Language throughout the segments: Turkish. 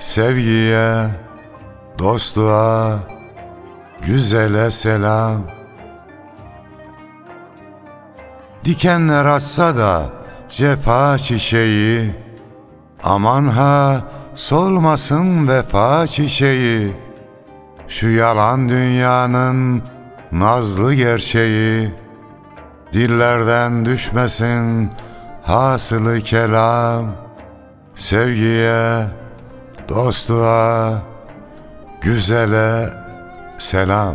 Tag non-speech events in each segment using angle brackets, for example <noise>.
Sevgiye, dostluğa, güzele selam. Dikenler açsa da cefa çiçeği Aman ha solmasın vefa çiçeği. Şu yalan dünyanın nazlı gerçeği Dillerden düşmesin hasılı kelam. Sevgiye, dostluğa, güzele selam.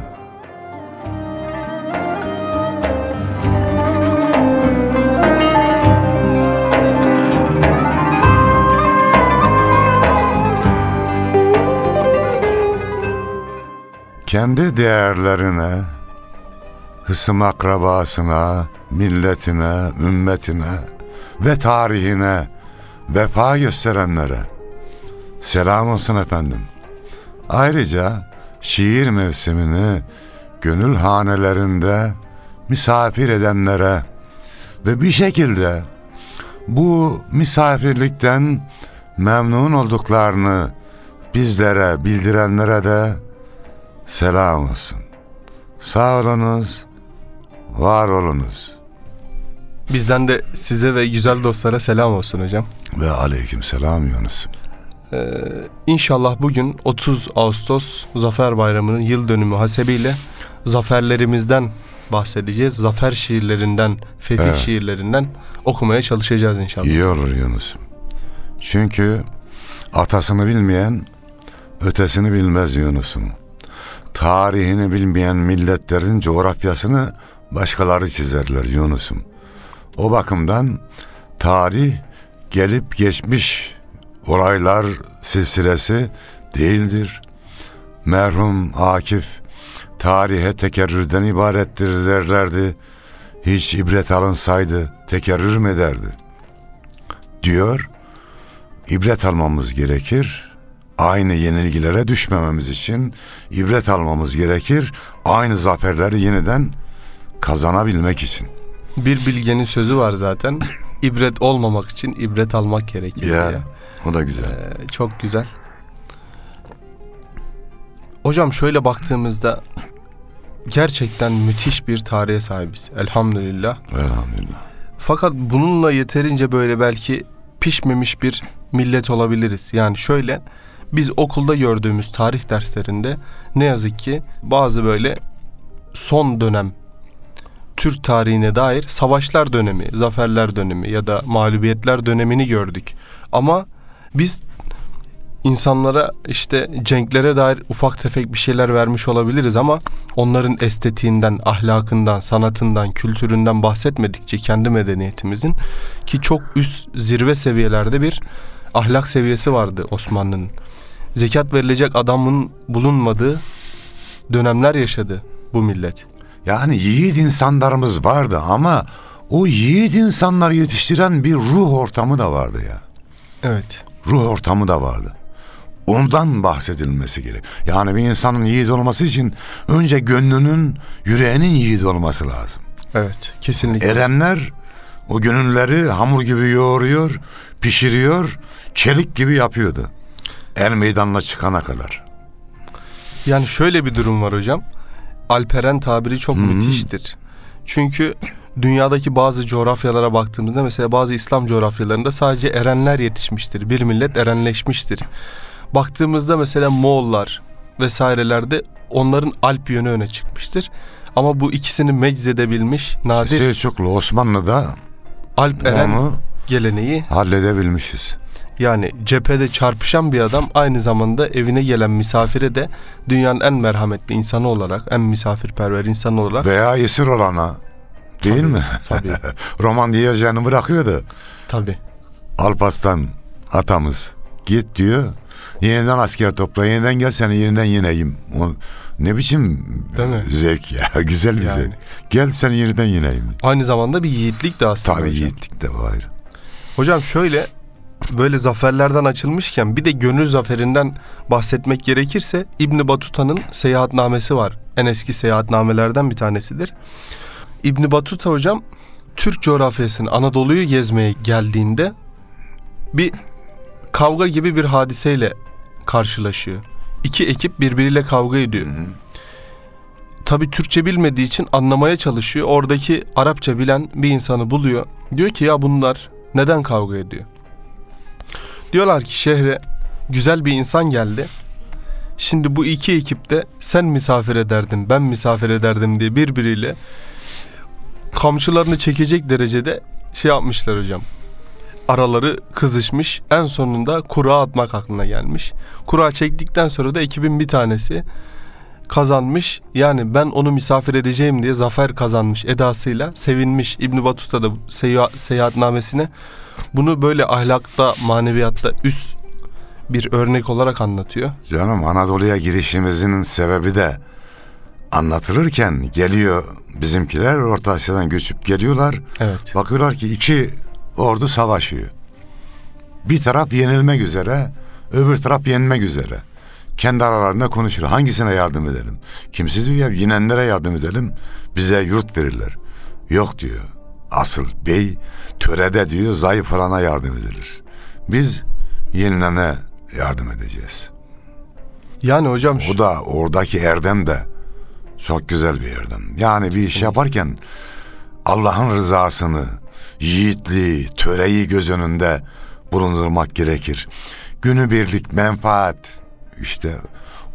Kendi değerlerine, hısım akrabasına, milletine, ümmetine ve tarihine vefa gösterenlere selam olsun efendim. Ayrıca şiir mevsimini gönül hanelerinde misafir edenlere ve bir şekilde bu misafirlikten memnun olduklarını bizlere bildirenlere de selam olsun. Sağ olunuz, var olunuz. Bizden de size ve güzel dostlara selam olsun hocam. Ve aleyküm selam Yunus. Ee, inşallah bugün 30 Ağustos Zafer Bayramı'nın yıl dönümü hasebiyle zaferlerimizden bahsedeceğiz. Zafer şiirlerinden, fetih Evet. şiirlerinden okumaya çalışacağız inşallah. İyi olur Yunus. Çünkü atasını bilmeyen ötesini bilmez Yunus'um. Tarihini bilmeyen milletlerin coğrafyasını başkaları çizerler Yunus'um. O bakımdan tarih gelip geçmiş olaylar silsilesi değildir. Merhum Akif tarihe tekerrürden ibarettir derlerdi. Hiç ibret alınsaydı tekerrür mü ederdi? Diyor, ibret almamız gerekir. Aynı yenilgilere düşmememiz için ibret almamız gerekir. Aynı zaferleri yeniden kazanabilmek için. Bir bilgenin sözü var zaten. İbret olmamak için ibret almak gerekir Ya, diye. O da güzel. Ee, çok güzel. Hocam şöyle baktığımızda gerçekten müthiş bir tarihe sahibiz. Elhamdülillah. Elhamdülillah. Fakat bununla yeterince böyle belki pişmemiş bir millet olabiliriz. Yani şöyle biz okulda gördüğümüz tarih derslerinde ne yazık ki bazı böyle son dönem Türk tarihine dair savaşlar dönemi, zaferler dönemi ya da mağlubiyetler dönemini gördük. Ama biz insanlara işte cenklere dair ufak tefek bir şeyler vermiş olabiliriz ama onların estetiğinden, ahlakından, sanatından, kültüründen bahsetmedikçe kendi medeniyetimizin ki çok üst zirve seviyelerde bir ahlak seviyesi vardı Osmanlı'nın. Zekat verilecek adamın bulunmadığı dönemler yaşadı bu millet. Yani yiğit insanlarımız vardı ama o yiğit insanları yetiştiren bir ruh ortamı da vardı ya. Evet. Ruh ortamı da vardı. Ondan bahsedilmesi gerek. Yani bir insanın yiğit olması için önce gönlünün, yüreğinin yiğit olması lazım. Evet. Kesinlikle. Erenler o gönülleri hamur gibi yoğuruyor, pişiriyor, çelik gibi yapıyordu. Er meydanına çıkana kadar. Yani şöyle bir durum var hocam. Alperen tabiri çok müthiştir. Çünkü dünyadaki bazı coğrafyalara baktığımızda mesela bazı İslam coğrafyalarında sadece erenler yetişmiştir. Bir millet erenleşmiştir. baktığımızda mesela Moğollar vesairelerde onların Alp yönü öne çıkmıştır. Ama bu ikisini meczedebilmiş nadir Selçuklu Osmanlı'da Alp Eren onu geleneği halledebilmişiz. yani cephede çarpışan bir adam aynı zamanda evine gelen misafire de dünyanın en merhametli insanı olarak, en misafirperver insanı olarak Veya esir olana değil Tabii, mi? tabii. <laughs> Roman diyeceğini bırakıyordu. tabii Alpaslan atamız git diyor. Yeniden asker topla yeniden gel seni yeniden yeneyim. O, ne biçim Değil mi? zevk ya <laughs> güzel bir Yani. zevk. Gel seni yeniden yeneyim. aynı zamanda bir yiğitlik de aslında. Tabii hocam. yiğitlik de var. Hocam şöyle böyle zaferlerden açılmışken bir de gönül zaferinden bahsetmek gerekirse İbn Batuta'nın seyahatnamesi var. En eski seyahatnamelerden bir tanesidir. İbn Batuta hocam Türk coğrafyasını Anadolu'yu gezmeye geldiğinde bir kavga gibi bir hadiseyle karşılaşıyor. İki ekip birbiriyle kavga ediyor. Tabi Türkçe bilmediği için anlamaya çalışıyor. Oradaki Arapça bilen bir insanı buluyor. Diyor ki ya bunlar neden kavga ediyor? Diyorlar ki şehre güzel bir insan geldi. Şimdi bu iki ekip de sen misafir ederdin, ben misafir ederdim diye birbiriyle kamçılarını çekecek derecede şey yapmışlar hocam. Araları kızışmış. En sonunda kura atmak aklına gelmiş. Kura çektikten sonra da ekibin bir tanesi kazanmış. Yani ben onu misafir edeceğim diye zafer kazanmış edasıyla sevinmiş. İbn Batuta da bu seyahat, seyahatnamesine bunu böyle ahlakta, maneviyatta üst bir örnek olarak anlatıyor. Canım Anadolu'ya girişimizin sebebi de anlatılırken geliyor bizimkiler Orta Asya'dan göçüp geliyorlar. Evet. Bakıyorlar ki iki ordu savaşıyor. Bir taraf yenilmek üzere, öbür taraf yenmek üzere. Kendi aralarında konuşur. Hangisine yardım edelim? Kimse diyor ya yenenlere yardım edelim. Bize yurt verirler. Yok diyor. Asıl bey törede diyor zayıf olana yardım edilir. Biz yenilene yardım edeceğiz. Yani hocam O da oradaki erdem de çok güzel bir erdem. Yani bir iş yaparken Allah'ın rızasını, yiğitliği, töreyi göz önünde bulundurmak gerekir. Günübirlik menfaat işte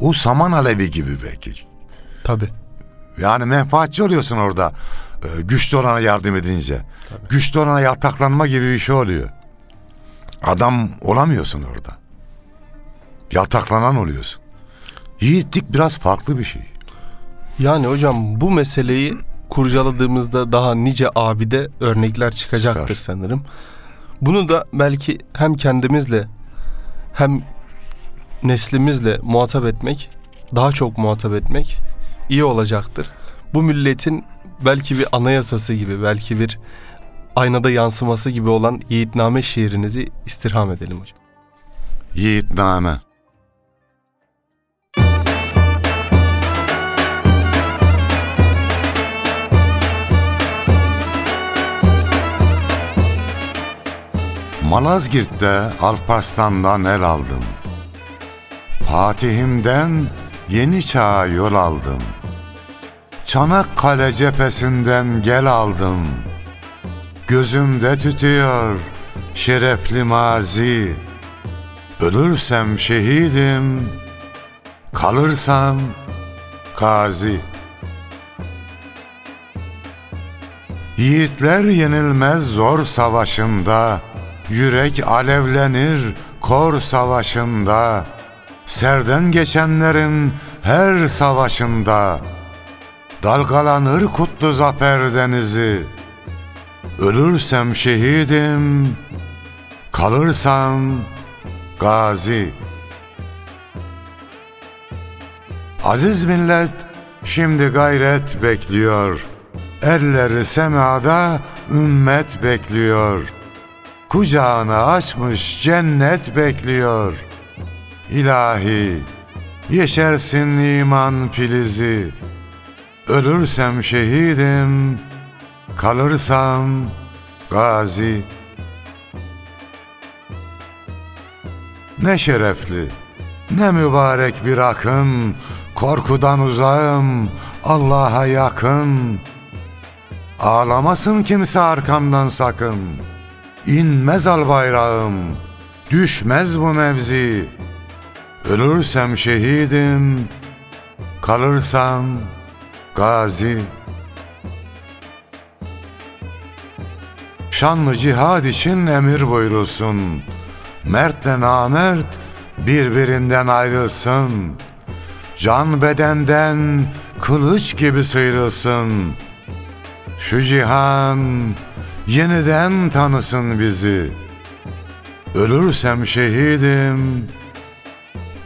o saman alevi gibi belki. tabi Yani menfaatçi oluyorsun orada e, güçlü olana yardım edince. Güçlü olana yataklanma gibi bir şey oluyor. Adam olamıyorsun orada. Yataklanan oluyorsun. Yiğitlik biraz farklı bir şey. Yani hocam bu meseleyi kurcaladığımızda daha nice abide örnekler çıkacaktır Çıkar. sanırım. Bunu da belki hem kendimizle hem neslimizle muhatap etmek, daha çok muhatap etmek iyi olacaktır. Bu milletin belki bir anayasası gibi, belki bir aynada yansıması gibi olan Yiğitname şiirinizi istirham edelim hocam. Yiğitname. Malazgirt'te Alparslan'dan el aldım. Fatih'imden yeni çağa yol aldım. Çanakkale cephesinden gel aldım. Gözümde tütüyor şerefli mazi. Ölürsem şehidim, kalırsam gazi. Yiğitler yenilmez zor savaşında, yürek alevlenir kor savaşında. Serden geçenlerin her savaşında, dalgalanır kutlu zafer denizi. Ölürsem şehidim, kalırsam gazi. Aziz millet şimdi gayret bekliyor. Elleri semada ümmet bekliyor. Kucağını açmış cennet bekliyor. İlahi yeşersin iman filizi. Ölürsem şehidim, kalırsam gazi. Ne şerefli, ne mübarek bir akın, korkudan uzağım, Allah'a yakın. Ağlamasın kimse arkamdan sakın. İnmez al bayrağım, düşmez bu mevzi. Ölürsem şehidim, kalırsam gazi. Şanlı cihad için emir buyurulsun. Mertle namert birbirinden ayrılsın. Can bedenden kılıç gibi sıyrılsın. Şu cihan yeniden tanısın bizi. Ölürsem şehidim,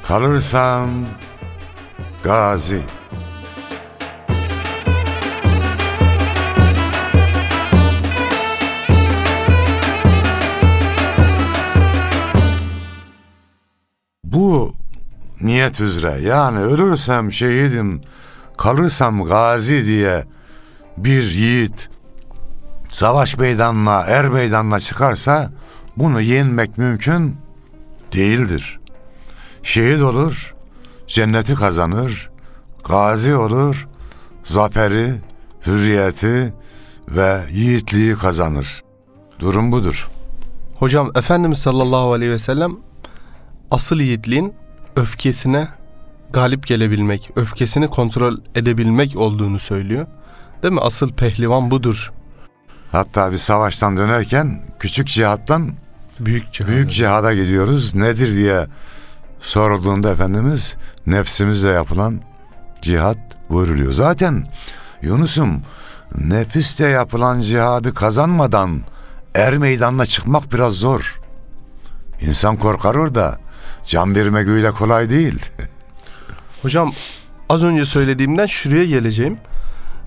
kalırsam gazi. Bu niyet üzere yani ölürsem şehidim, kalırsam gazi diye bir yiğit savaş meydanına, er meydanına çıkarsa bunu yenmek mümkün değildir. Şehit olur, cenneti kazanır, gazi olur, zaferi, hürriyeti ve yiğitliği kazanır. Durum budur. Hocam Efendimiz sallallahu aleyhi ve sellem asıl yiğitliğin öfkesine galip gelebilmek, öfkesini kontrol edebilmek olduğunu söylüyor. Değil mi? Asıl pehlivan budur. Hatta bir savaştan dönerken küçük cihattan Büyük cihad. büyük cihada gidiyoruz. Nedir diye sorulduğunda Efendimiz nefsimizle yapılan cihat buyuruluyor. Zaten Yunus'um nefisle yapılan cihadı kazanmadan er meydanına çıkmak biraz zor. İnsan korkar orada. Can vermek öyle kolay değil. <laughs> Hocam az önce söylediğimden şuraya geleceğim.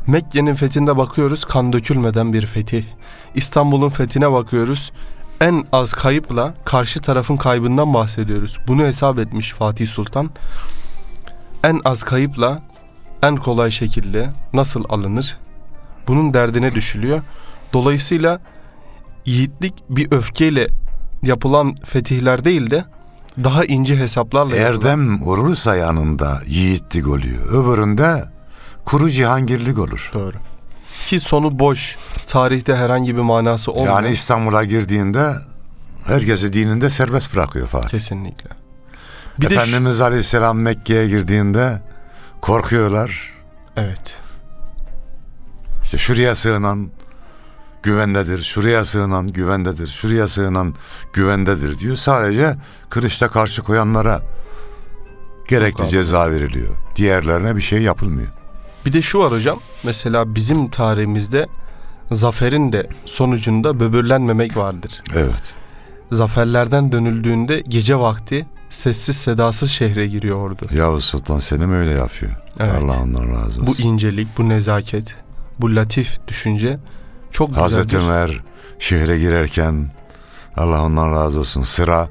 Mekke'nin fethinde bakıyoruz kan dökülmeden bir fetih. İstanbul'un fethine bakıyoruz. En az kayıpla karşı tarafın kaybından bahsediyoruz. Bunu hesap etmiş Fatih Sultan. En az kayıpla en kolay şekilde nasıl alınır? Bunun derdine düşülüyor. Dolayısıyla yiğitlik bir öfkeyle yapılan fetihler değil de daha ince hesaplarla yapılan- Erdem olursa yanında yiğitlik oluyor. Öbüründe kuru cihangirlik olur. Doğru. Ki sonu boş. Tarihte herhangi bir manası olmayan. Yani İstanbul'a girdiğinde herkesi dininde serbest bırakıyor Fatih. kesinlikle. Bir de Efendimiz Aleyhisselam Mekke'ye girdiğinde korkuyorlar. evet. İşte şuraya sığınan güvendedir, şuraya sığınan güvendedir, şuraya sığınan güvendedir diyor. Sadece kılıçla karşı koyanlara gerekli ceza veriliyor. Diğerlerine bir şey yapılmıyor. Bir de şu var hocam. Mesela bizim tarihimizde zaferin de sonucunda böbürlenmemek vardır. Evet. Zaferlerden dönüldüğünde gece vakti sessiz sedasız şehre giriyor ordu. Yavuz Sultan Selim öyle yapıyor. Evet. Allah ondan razı olsun. Bu incelik, bu nezaket, bu latif düşünce çok güzeldir. Hazreti Ömer şehre girerken Allah ondan razı olsun sıra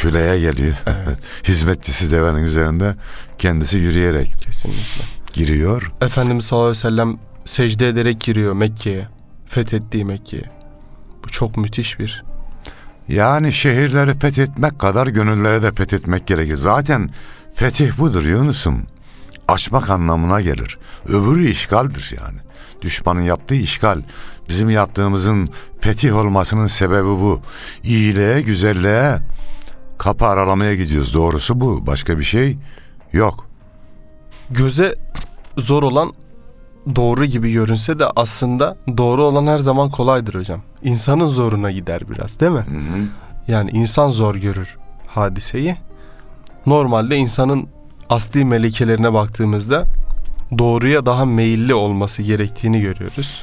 küleye geliyor. Evet. <laughs> Hizmetçisi devenin üzerinde kendisi yürüyerek Kesinlikle. giriyor. Efendimiz sallallahu aleyhi ve sellem secde ederek giriyor Mekke'ye. Fethettiği Mekke'ye. Bu çok müthiş bir Yani şehirleri fethetmek kadar gönülleri de fethetmek gerekir. Zaten fetih budur Yunus'um. Açmak anlamına gelir. Öbürü işgaldir yani. Düşmanın yaptığı işgal. Bizim yaptığımızın fetih olmasının sebebi bu. İyiliğe, güzelliğe kapı aralamaya gidiyoruz. Doğrusu bu. Başka bir şey yok. göze zor olan doğru gibi görünse de aslında doğru olan her zaman kolaydır hocam. İnsanın zoruna gider biraz değil mi? Yani insan zor görür hadiseyi. Normalde insanın asli melekelerine baktığımızda doğruya daha meyilli olması gerektiğini görüyoruz.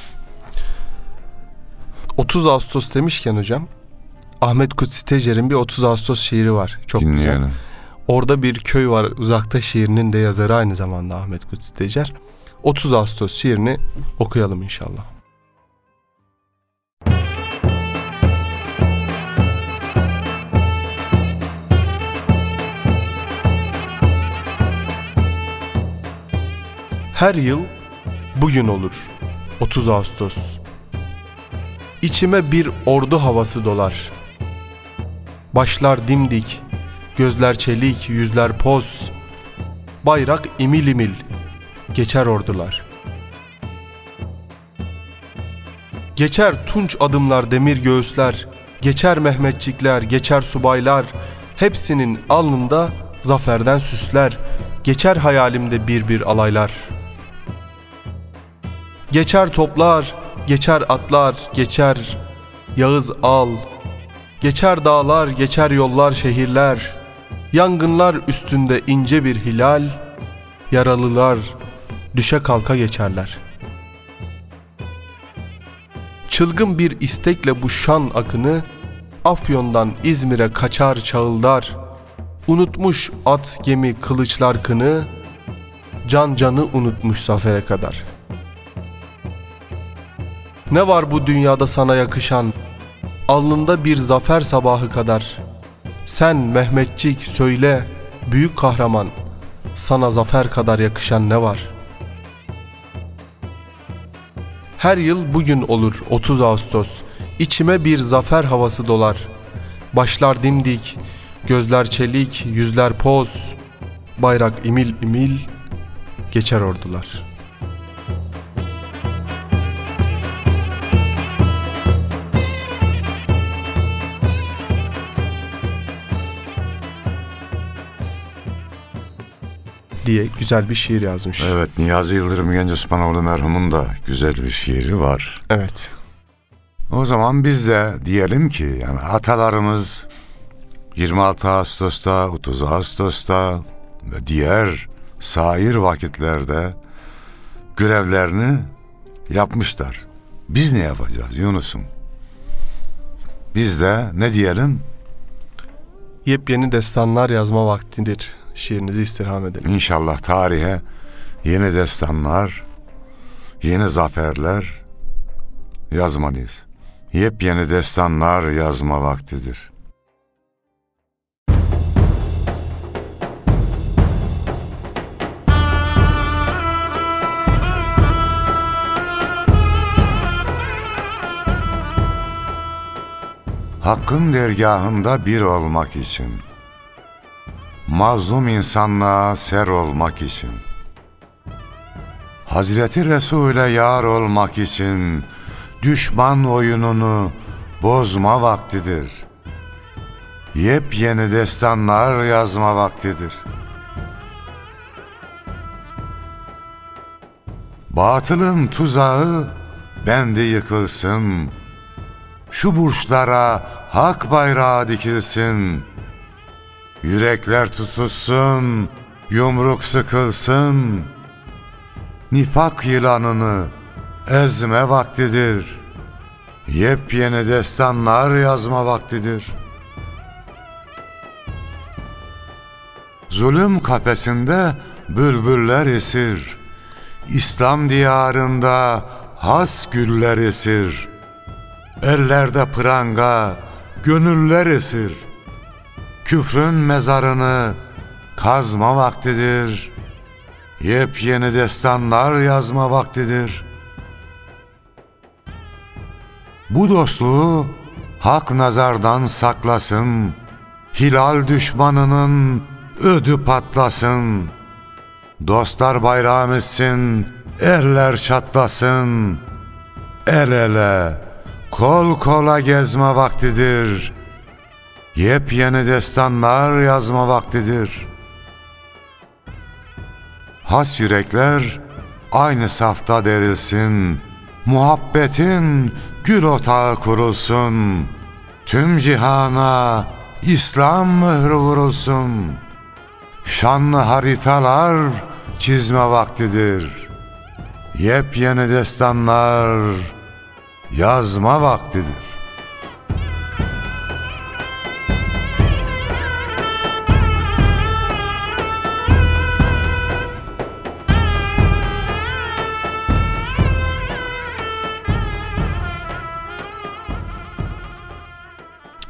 30 Ağustos demişken hocam Ahmet Kutsi Tecer'in bir 30 Ağustos şiiri var. Çok güzel. Dinleyelim. Orada bir köy var uzakta şiirinin de yazarı aynı zamanda Ahmet Kutsi Tecer. 30 Ağustos şiirini okuyalım inşallah. Her yıl bugün olur 30 Ağustos. İçime bir ordu havası dolar. Başlar dimdik, Gözler çelik, yüzler poz. Bayrak imil imil. Geçer ordular. Geçer tunç adımlar demir göğüsler. Geçer Mehmetçikler, geçer subaylar. Hepsinin alnında zaferden süsler. Geçer hayalimde bir bir alaylar. Geçer toplar, geçer atlar, geçer Yağız al. Geçer dağlar, geçer yollar, şehirler. Yangınlar üstünde ince bir hilal. Yaralılar düşe kalka geçerler. Çılgın bir istekle bu şan akını Afyon'dan İzmir'e kaçar çağıldar. Unutmuş at gemi kılıçlar kını, can canı unutmuş zafere kadar. Ne var bu dünyada sana yakışan, alnında bir zafer sabahı kadar. Sen Mehmetçik söyle, büyük kahraman, sana zafer kadar yakışan ne var? Her yıl bugün olur 30 Ağustos. İçime bir zafer havası dolar. Başlar dimdik, gözler çelik, yüzler poz. Bayrak imil imil geçer ordular. Diye güzel bir şiir yazmış. Evet Niyazi Yıldırım Genç Osmanoğlu merhumun da güzel bir şiiri var. Evet. O zaman biz de diyelim ki yani atalarımız 26 Ağustos'ta, 30 Ağustos'ta ve diğer sair vakitlerde görevlerini yapmışlar. Biz ne yapacağız Yunus'um? Biz de ne diyelim? Yepyeni destanlar yazma vaktidir. Şiirinizi istirham edelim. İnşallah tarihe yeni destanlar, yeni zaferler yazmalıyız. Yepyeni destanlar yazma vaktidir. Hakkın dergahında bir olmak için mazlum insanlığa ser olmak için Hazreti Resul'e yar olmak için düşman oyununu bozma vaktidir. Yepyeni destanlar yazma vaktidir. Batılın tuzağı bende yıkılsın. Şu burçlara hak bayrağı dikilsin. Yürekler tutulsun, yumruk sıkılsın. Nifak yılanını ezme vaktidir. Yepyeni destanlar yazma vaktidir. Zulüm kafesinde bülbüller esir. İslam diyarında has güller esir. Ellerde pranga, gönüller esir. Küfrün mezarını kazma vaktidir. Yepyeni destanlar yazma vaktidir. Bu dostluğu hak nazardan saklasın. Hilal düşmanının ödü patlasın. Dostlar bayram etsin, erler çatlasın. El ele, kol kola gezme vaktidir. Yepyeni destanlar yazma vaktidir. Has yürekler aynı safta derilsin. Muhabbetin gül otağı kurulsun. Tüm cihana İslam mührü vurulsun. Şanlı haritalar çizme vaktidir. Yepyeni destanlar yazma vaktidir.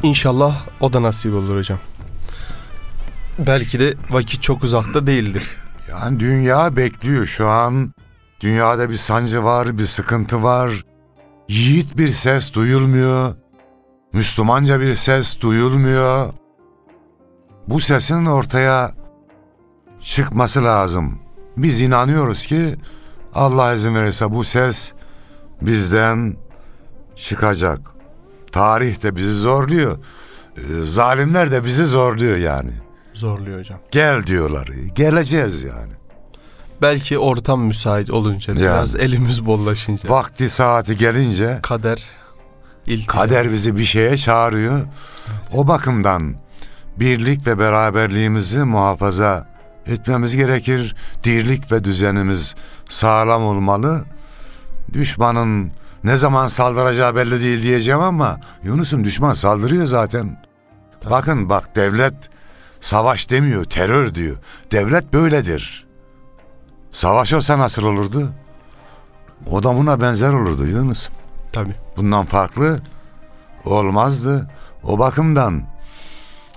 İnşallah o da nasip olur hocam. Belki de vakit çok uzakta değildir. Yani dünya bekliyor şu an. Dünyada bir sancı var, bir sıkıntı var. Yiğit bir ses duyulmuyor. Müslümanca bir ses duyulmuyor. Bu sesin ortaya çıkması lazım. Biz inanıyoruz ki Allah izin verirse bu ses bizden çıkacak. Tarih de bizi zorluyor. e, zalimler de bizi zorluyor yani. Zorluyor hocam. Gel diyorlar. Geleceğiz yani. Belki ortam müsait olunca biraz elimiz bollaşınca. Vakti saati gelince kader ilk kader bizi bir şeye çağırıyor. O bakımdan birlik ve beraberliğimizi muhafaza etmemiz gerekir. Dirlik ve düzenimiz sağlam olmalı. Düşmanın ne zaman saldıracağı belli değil diyeceğim ama Yunus'um düşman saldırıyor zaten. Tabii. Bakın bak devlet savaş demiyor, terör diyor. Devlet böyledir. Savaş olsa nasıl olurdu? O da buna benzer olurdu Yunus. Tabii. Bundan farklı olmazdı. O bakımdan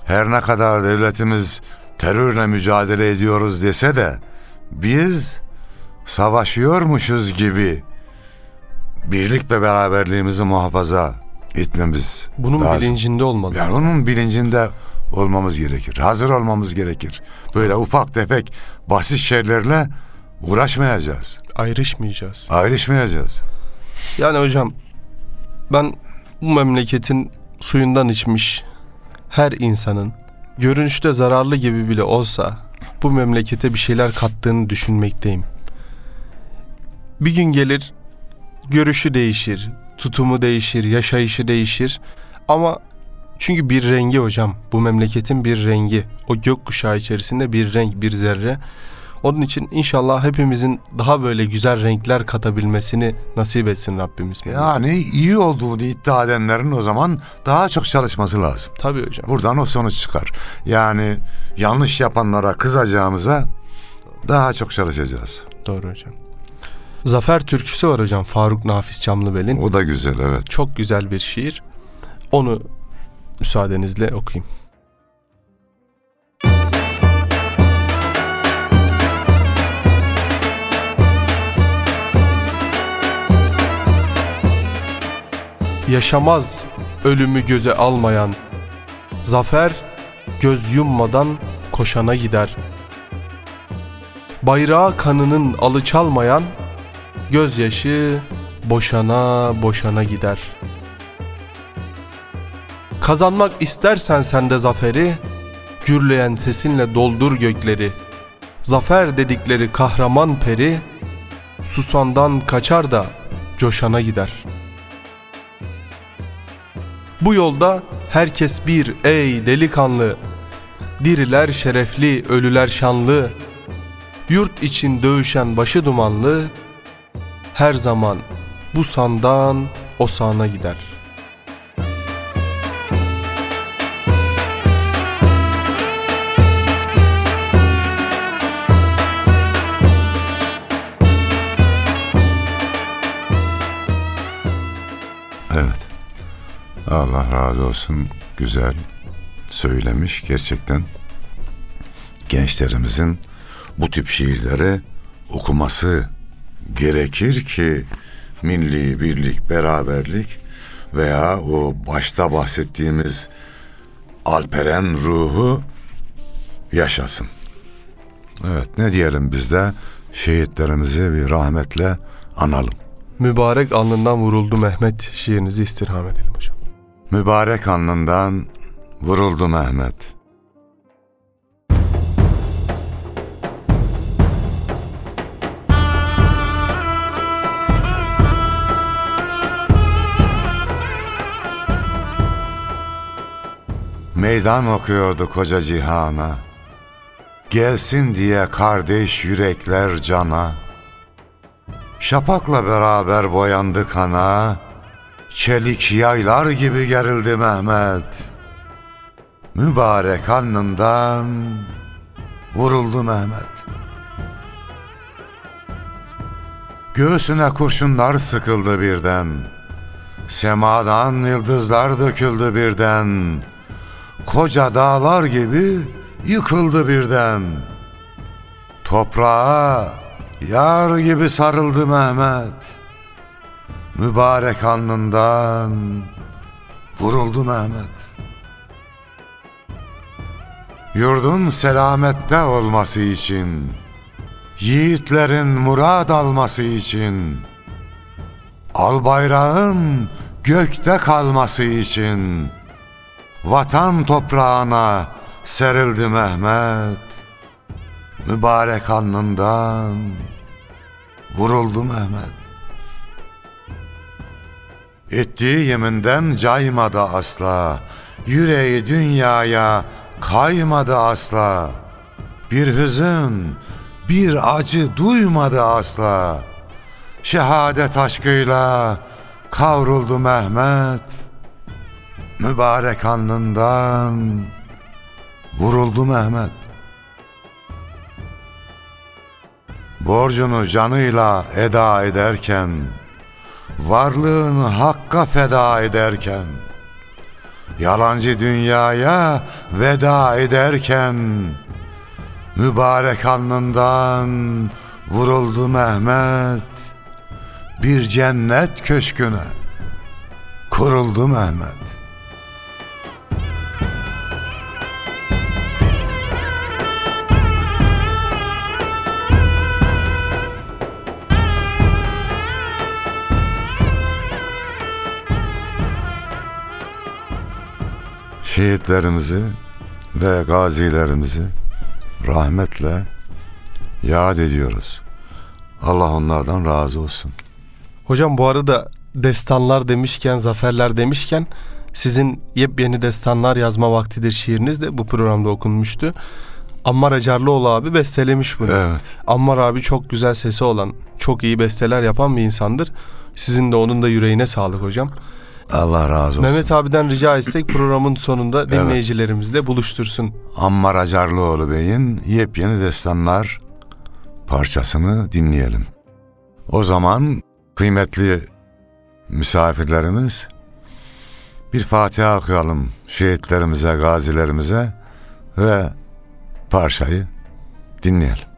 her ne kadar devletimiz terörle mücadele ediyoruz dese de biz savaşıyormuşuz gibi birlik ve beraberliğimizi muhafaza etmemiz Bunun lazım. bilincinde olmalı. Yani onun bilincinde olmamız gerekir. Hazır olmamız gerekir. Böyle ufak tefek basit şeylerle uğraşmayacağız. Ayrışmayacağız. Ayrışmayacağız. Yani hocam ben bu memleketin suyundan içmiş her insanın görünüşte zararlı gibi bile olsa bu memlekete bir şeyler kattığını düşünmekteyim. Bir gün gelir görüşü değişir, tutumu değişir, yaşayışı değişir ama çünkü bir rengi hocam bu memleketin bir rengi o gökkuşağı içerisinde bir renk bir zerre onun için inşallah hepimizin daha böyle güzel renkler katabilmesini nasip etsin Rabbimiz. Yani iyi olduğunu iddia edenlerin o zaman daha çok çalışması lazım. Tabii hocam. Buradan o sonuç çıkar. Yani yanlış yapanlara kızacağımıza daha çok çalışacağız. Doğru hocam. Zafer türküsü var hocam Faruk Nafiz Çamlıbel'in. O da güzel evet. Çok güzel bir şiir. Onu müsaadenizle okuyayım. Yaşamaz ölümü göze almayan Zafer göz yummadan koşana gider. Bayrağı kanının alıçalmayan Gözyaşı boşana boşana gider. Kazanmak istersen sen de zaferi, gürleyen sesinle doldur gökleri. Zafer dedikleri kahraman peri, susandan kaçar da coşana gider. Bu yolda herkes bir ey delikanlı, diriler şerefli, ölüler şanlı, yurt için dövüşen başı dumanlı, her zaman bu sandan o sağına gider. Evet. Allah razı olsun. Güzel söylemiş gerçekten. Gençlerimizin bu tip şiirleri okuması gerekir ki milli birlik, beraberlik veya o başta bahsettiğimiz alperen ruhu yaşasın. Evet ne diyelim biz de şehitlerimizi bir rahmetle analım. Mübarek alnından vuruldu Mehmet şiirinizi istirham edelim hocam. Mübarek alnından vuruldu Mehmet. Meydan okuyordu koca cihana. Gelsin diye kardeş yürekler cana. Şafakla beraber boyandı kana. Çelik yaylar gibi gerildi Mehmet. Mübarek alnından vuruldu Mehmet. Göğsüne kurşunlar sıkıldı birden. Semadan yıldızlar döküldü birden. Koca dağlar gibi yıkıldı birden. Toprağa yar gibi sarıldı Mehmet. Mübarek alnından vuruldu Mehmet. Yurdun selamette olması için, yiğitlerin murad alması için, al bayrağın gökte kalması için, vatan toprağına serildi Mehmet. Mübarek alnından vuruldu Mehmet. Ettiği yeminden caymadı asla, yüreği dünyaya kaymadı asla. Bir hüzün, bir acı duymadı asla. Şehadet aşkıyla kavruldu Mehmet. Mübarek alnından vuruldu Mehmet. Borcunu canıyla eda ederken, varlığını hakka feda ederken, yalancı dünyaya veda ederken, mübarek alnından vuruldu Mehmet, bir cennet köşküne kuruldu Mehmet. Şehitlerimizi ve gazilerimizi rahmetle yad ediyoruz. Allah onlardan razı olsun. Hocam bu arada destanlar demişken, zaferler demişken sizin yepyeni destanlar yazma vaktidir şiiriniz de bu programda okunmuştu. Ammar Acarlıoğlu abi bestelemiş bunu. Evet. Ammar abi çok güzel sesi olan, çok iyi besteler yapan bir insandır. Sizin de onun da yüreğine sağlık hocam. Allah razı olsun. Mehmet abiden rica etsek programın sonunda dinleyicilerimizle buluştursun. Ammar Acarlıoğlu Bey'in yepyeni destanlar parçasını dinleyelim. O zaman kıymetli misafirlerimiz bir Fatiha okuyalım şehitlerimize, gazilerimize ve parçayı dinleyelim.